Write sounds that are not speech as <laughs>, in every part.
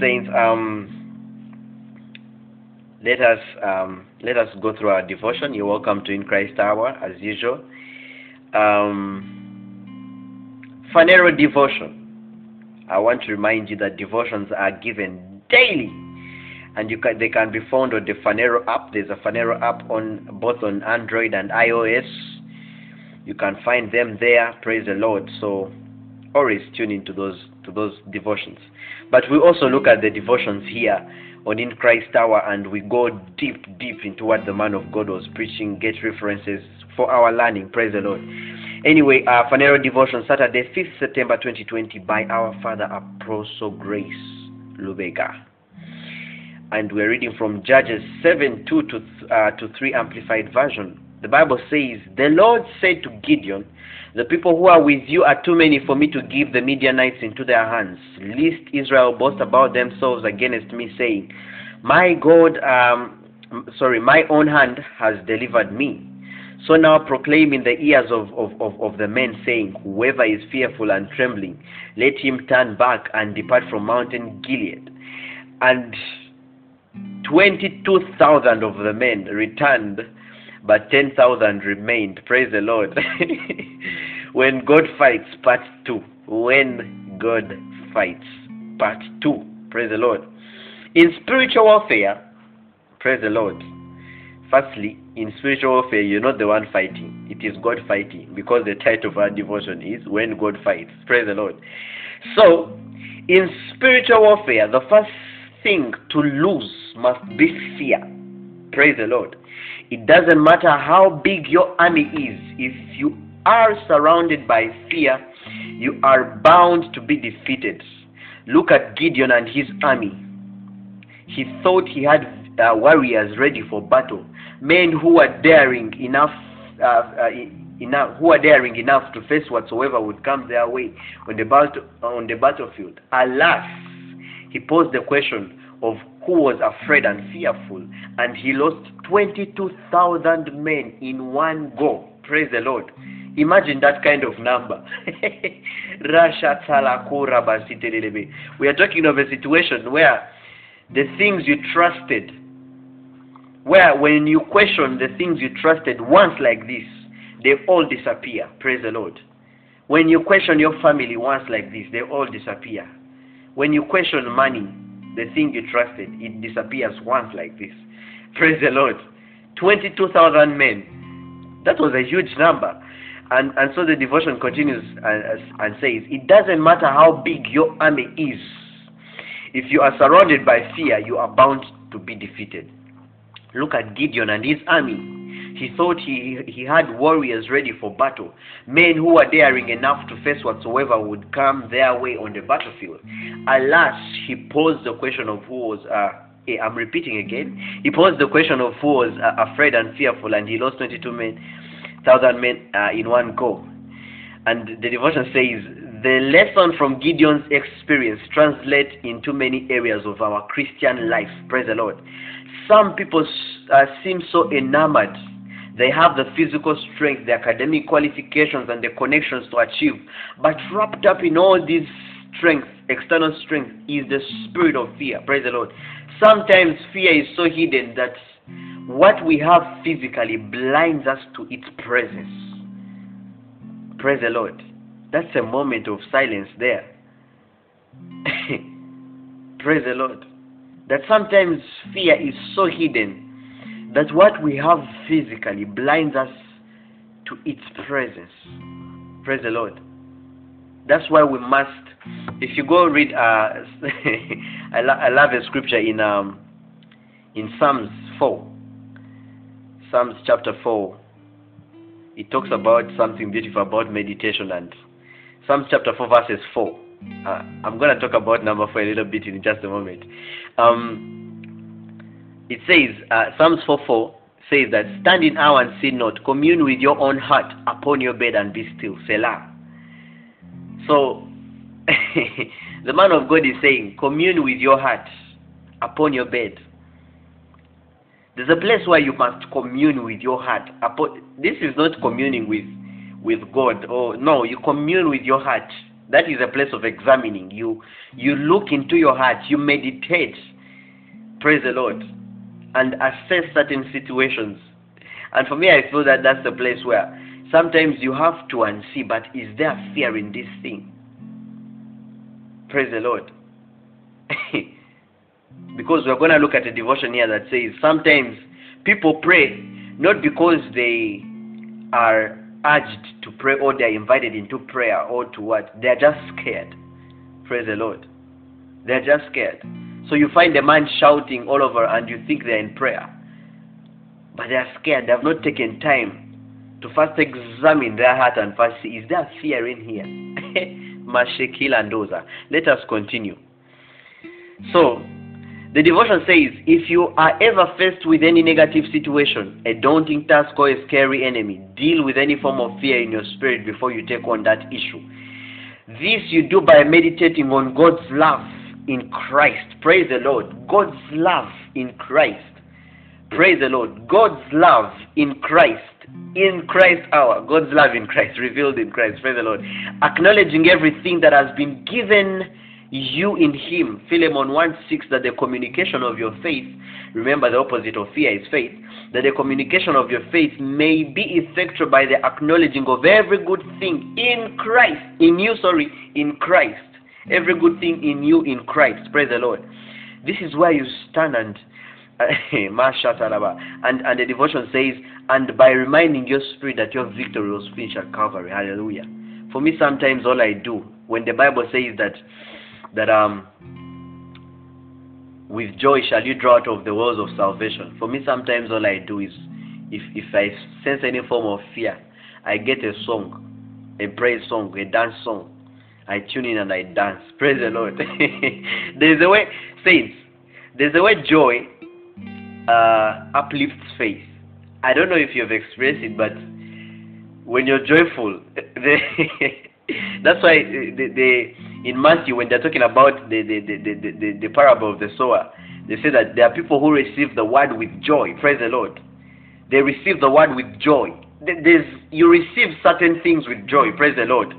Saints, um, let us um, let us go through our devotion. You're welcome to In Christ Hour as usual. Um, Phaneroo devotion. I want to remind you that devotions are given daily, and you can they can be found on the Phaneroo app. There's a Phaneroo app on both on Android and iOS. You can find them there. Praise the Lord. So always tune into those to those devotions. But we also look at the devotions here on In Christ Tower and we go deep, deep into what the man of God was preaching, get references for our learning. Praise the Lord. Anyway, uh, Phaneroo Devotion, Saturday, 5th September 2020, by our Father Apostle Grace Lubega. And we're reading from Judges 7 2 to, uh, to 3 Amplified Version. The Bible says, The Lord said to Gideon, The people who are with you are too many for me to give the Midianites into their hands, lest Israel boast about themselves against me, saying, My God, um, sorry, my own hand has delivered me. So now proclaim in the ears of, of, of, of the men, saying, Whoever is fearful and trembling, let him turn back and depart from Mountain Gilead. And 22,000 of the men returned, but 10,000 remained. Praise the Lord. <laughs> when God fights, part 2. When God fights, part 2. Praise the Lord. In spiritual warfare, praise the Lord. Firstly, in spiritual warfare, you're not the one fighting. It is God fighting because the title of our devotion is When God Fights. Praise the Lord. So, in spiritual warfare, the first thing to lose must be fear. Praise the Lord. It doesn't matter how big your army is, if you are surrounded by fear, you are bound to be defeated. Look at Gideon and his army. He thought he had uh, warriors ready for battle, men who were daring enough, uh, uh, enough, who were daring enough to face whatsoever would come their way on the battle on the battlefield. Alas, he posed the question of who was afraid and fearful, and he lost 22,000 men in one go. Praise the Lord. Imagine that kind of number. <laughs> we are talking of a situation where the things you trusted, where when you question the things you trusted once like this, they all disappear. Praise the Lord. When you question your family once like this, they all disappear. When you question money, the thing you trusted, it disappears once like this. <laughs> Praise the Lord. 22,000 men. That was a huge number. And, and so the devotion continues and, and says, It doesn't matter how big your army is. If you are surrounded by fear, you are bound to be defeated. Look at Gideon and his army. He thought he, he had warriors ready for battle, men who were daring enough to face whatsoever would come their way on the battlefield. Alas, he posed the question of who was, uh, I'm repeating again, he posed the question of who was uh, afraid and fearful, and he lost 22 men, thousand men uh, in one go. And the devotion says, the lesson from Gideon's experience translates into many areas of our Christian life. Praise the Lord. Some people uh, seem so enamored they have the physical strength, the academic qualifications, and the connections to achieve. But wrapped up in all these strength, external strength, is the spirit of fear. Praise the Lord. Sometimes fear is so hidden that what we have physically blinds us to its presence. Praise the Lord. That's a moment of silence there. <laughs> Praise the Lord. That sometimes fear is so hidden that what we have physically blinds us to its presence. Praise the Lord. That's why we must. If you go read, uh, <laughs> I, lo- I love a scripture in um, in Psalms four. Psalms chapter four. It talks about something beautiful about meditation and Psalms chapter four verses four. Uh, I'm going to talk about number four a little bit in just a moment. Um, it says, uh, Psalms 4:4 says that stand in awe and sin not, commune with your own heart upon your bed and be still. Selah. So <laughs> the man of God is saying, commune with your heart upon your bed. There's a place where you must commune with your heart. This is not communing with with God. Oh no, you commune with your heart That is a place of examining. You you look into your heart, you meditate, praise the Lord, and assess certain situations. And for me, I feel that that's the place where sometimes you have to and see, but is there fear in this thing? Praise the Lord. <laughs> because we're going to look at a devotion here that says sometimes people pray not because they are urged to pray or they're invited into prayer or to what? They're just scared. Praise the Lord. They're just scared. So you find a man shouting all over and you think they're in prayer. But they're scared. They have not taken time to first examine their heart and first see, is there fear in here? <laughs> And. Let us continue. So, the devotion says, if you are ever faced with any negative situation, a daunting task or a scary enemy, deal with any form of fear in your spirit before you take on that issue. This you do by meditating on God's love in Christ. Praise the Lord. God's love in Christ. Praise the Lord. God's love in Christ. In Christ our God's love in Christ, revealed in Christ. Praise the Lord. Acknowledging everything that has been given you in him. Philemon 1 6 that the communication of your faith, remember the opposite of fear is faith, that the communication of your faith may be effectual by the acknowledging of every good thing in Christ, in you, sorry, in Christ. Every good thing in you in Christ. Praise the Lord. This is where you stand and <laughs> and, and the devotion says, and by reminding your spirit that your victory was finished at Calvary. Hallelujah. For me, sometimes all I do, when the Bible says that that um with joy shall you draw out of the wells of salvation. For me, sometimes all I do is, if if I sense any form of fear, I get a song, a praise song, a dance song. I tune in and I dance. <laughs> Praise the Lord. <laughs> there's a way, saints. There's a way joy uh, uplifts faith. I don't know if you've experienced it, but when you're joyful, <laughs> that's why the, the in Matthew, when they're talking about the, the, the, the, the, the parable of the sower, they say that there are people who receive the word with joy. Praise the Lord. They receive the word with joy. There's, you receive certain things with joy. Praise the Lord.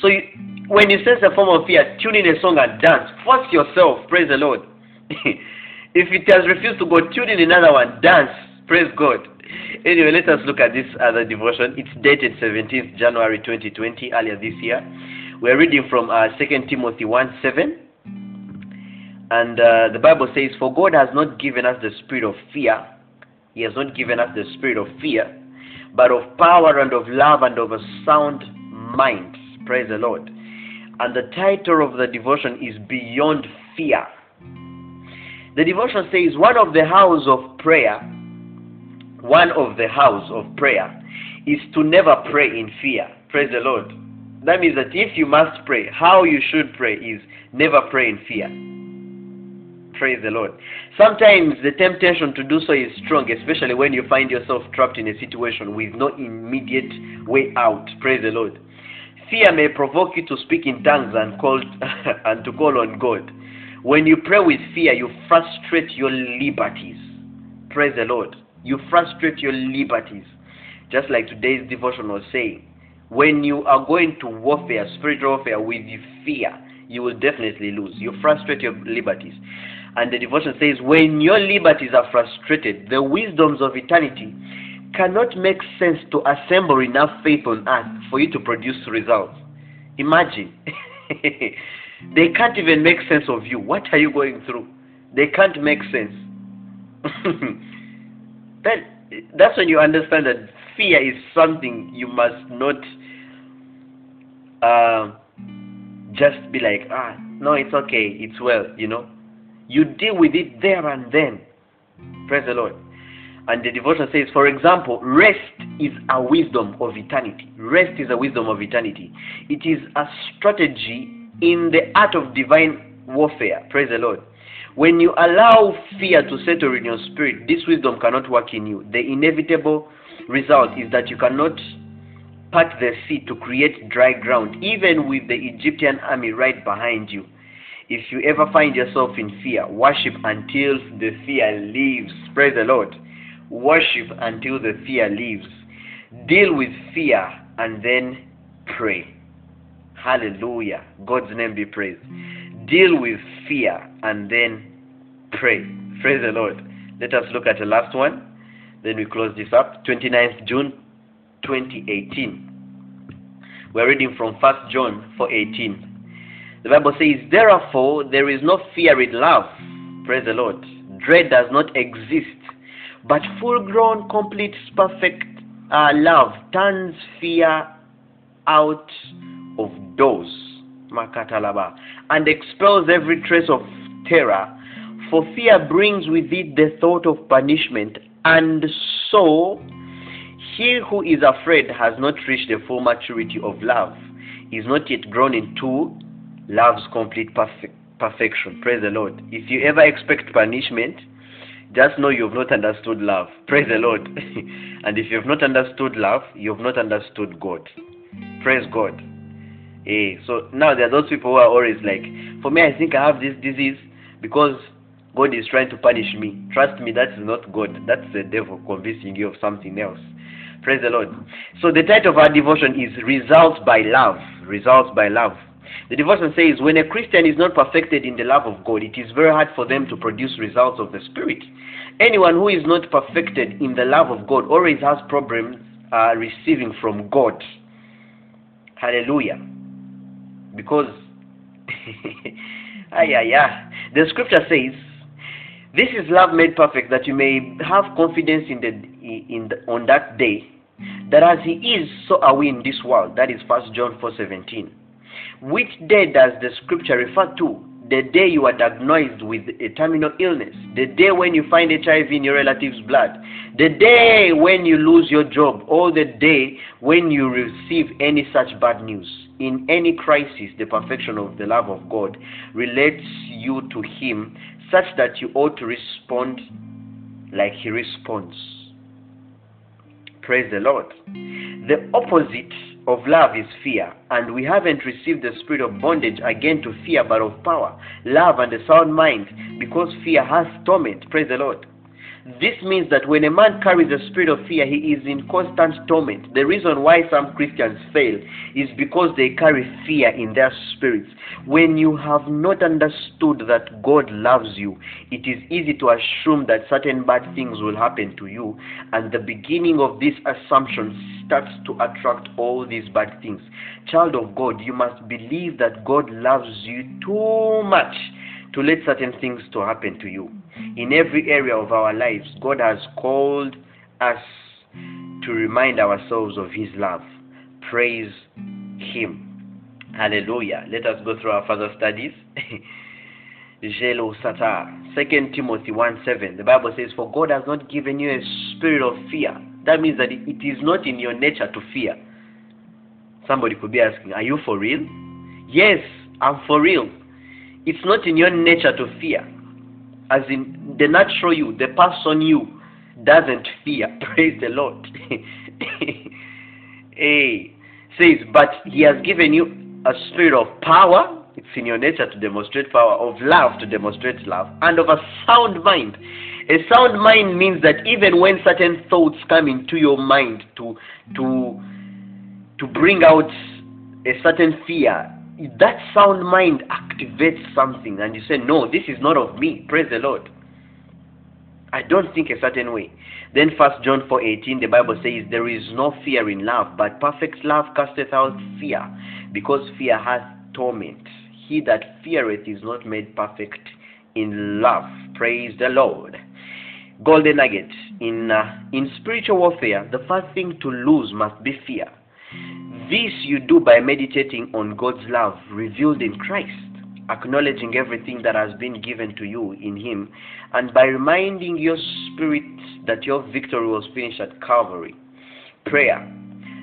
So you, when you sense a form of fear, tune in a song and dance. Force yourself. Praise the Lord. <laughs> if it has refused to go, tune in another one. Dance. Praise God. Anyway, let us look at this other devotion. It's dated 17th January 2020, earlier this year. We're reading from uh, 2 Timothy 1 7. And uh, the Bible says, For God has not given us the spirit of fear, He has not given us the spirit of fear, but of power and of love and of a sound mind. Praise the Lord. And the title of the devotion is Beyond Fear. The devotion says, One of the house of prayer one of the house of prayer is to never pray in fear. Praise the Lord. That means that if you must pray, how you should pray is never pray in fear. Praise the Lord. Sometimes the temptation to do so is strong, especially when you find yourself trapped in a situation with no immediate way out. Praise the Lord. Fear may provoke you to speak in tongues and call <laughs> and to call on God. When you pray with fear, you frustrate your liberties. Praise the Lord you frustrate your liberties. Just like today's devotion was saying, when you are going to warfare, spiritual warfare with fear, you will definitely lose. You frustrate your liberties. And the devotion says, when your liberties are frustrated, the wisdoms of eternity cannot make sense to assemble enough faith on earth for you to produce results. Imagine. <laughs> they can't even make sense of you. What are you going through? They can't make sense. <laughs> then that's when you understand that fear is something you must not uh, just be like, ah, no, it's okay, it's well, you know. You deal with it there and then. Praise the Lord. And the devotion says, for example, rest is a wisdom of eternity. Rest is a wisdom of eternity. It is a strategy in the art of divine warfare. Praise the Lord. When you allow fear to settle in your spirit, this wisdom cannot work in you. The inevitable result is that you cannot part the sea to create dry ground, even with the Egyptian army right behind you. If you ever find yourself in fear, worship until the fear leaves. Praise the Lord. Worship until the fear leaves. Deal with fear and then pray. Hallelujah. God's name be praised. Deal with fear and then pray. Praise the Lord. Let us look at the last one. Then we close this up. 29th June 2018. We're reading from 1 John 4:18. The Bible says, Therefore there is no fear in love. Praise the Lord. Dread does not exist. But full grown, complete, perfect uh, love turns fear out of doors. Makatalaba. And expels every trace of terror. For fear brings with it the thought of punishment. And so he who is afraid has not reached the full maturity of love, is not yet grown into love's complete perfect, perfection. Praise the Lord. If you ever expect punishment, just know you have not understood love. Praise the Lord. <laughs> and if you have not understood love, you have not understood God. Praise God. Eh, so now there are those people who are always like, for me, I think I have this disease because God is trying to punish me. Trust me, that is not God. That's the devil convincing you of something else. Praise the Lord. So the title of our devotion is Results by Love. Results by Love. The devotion says, when a Christian is not perfected in the love of God, it is very hard for them to produce results of the Spirit. Anyone who is not perfected in the love of God always has problems uh, receiving from God. Hallelujah. Because, <laughs> ah, yeah, yeah. The scripture says, this is love made perfect, that you may have confidence in the, in the, on that day, that as He is, so are we in this world. That is First John 4:17. Which day does the scripture refer to? The day you are diagnosed with a terminal illness, the day when you find HIV in your relative's blood, the day when you lose your job, or the day when you receive any such bad news. In any crisis, the perfection of the love of God relates you to Him such that you ought to respond like He responds. Praise the Lord. The opposite of love is fear, and we haven't received the spirit of bondage again to fear, but of power, love, and a sound mind, because fear has torment. Praise the Lord. This means that when a man carries the spirit of fear, he is in constant torment. The reason why some Christians fail is because they carry fear in their spirits. When you have not understood that God loves you, it is easy to assume that certain bad things will happen to you, and the beginning of this assumption starts to attract all these bad things. Child of God, you must believe that God loves you too much to let certain things to happen to you. In every area of our lives, God has called us to remind ourselves of His love. Praise Him. Hallelujah. Let us go through our further studies. <laughs> Jelo Sata. 2 Timothy 1 7. The Bible says, For God has not given you a spirit of fear. That means that it is not in your nature to fear. Somebody could be asking, Are you for real? Yes, I'm for real. It's not in your nature to fear. As in the natural you, the person you doesn't fear. <laughs> Praise the Lord. <laughs> hey, says, but He has given you a spirit of power. It's in your nature to demonstrate power, of love to demonstrate love, and of a sound mind. A sound mind means that even when certain thoughts come into your mind to to to bring out a certain fear, that sound mind activates something and you say, No, this is not of me. Praise the Lord. I don't think a certain way. Then first John 4 18, the Bible says, There is no fear in love, but perfect love casteth out fear, because fear hath torment. He that feareth is not made perfect in love. Praise the Lord. Golden nugget. In, uh, in spiritual warfare, the first thing to lose must be fear. This you do by meditating on God's love revealed in Christ, acknowledging everything that has been given to you in Him, and by reminding your spirit that your victory was finished at Calvary. Prayer.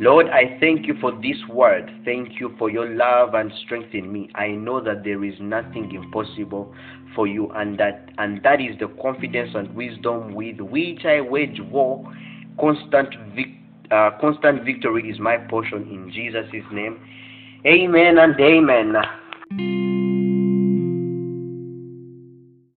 Lord, I thank you for this word. Thank you for your love and strength in me. I know that there is nothing impossible for you, and that and that is the confidence and wisdom with which I wage war, constant victory uh, constant victory is my portion in Jesus' name. Amen and amen.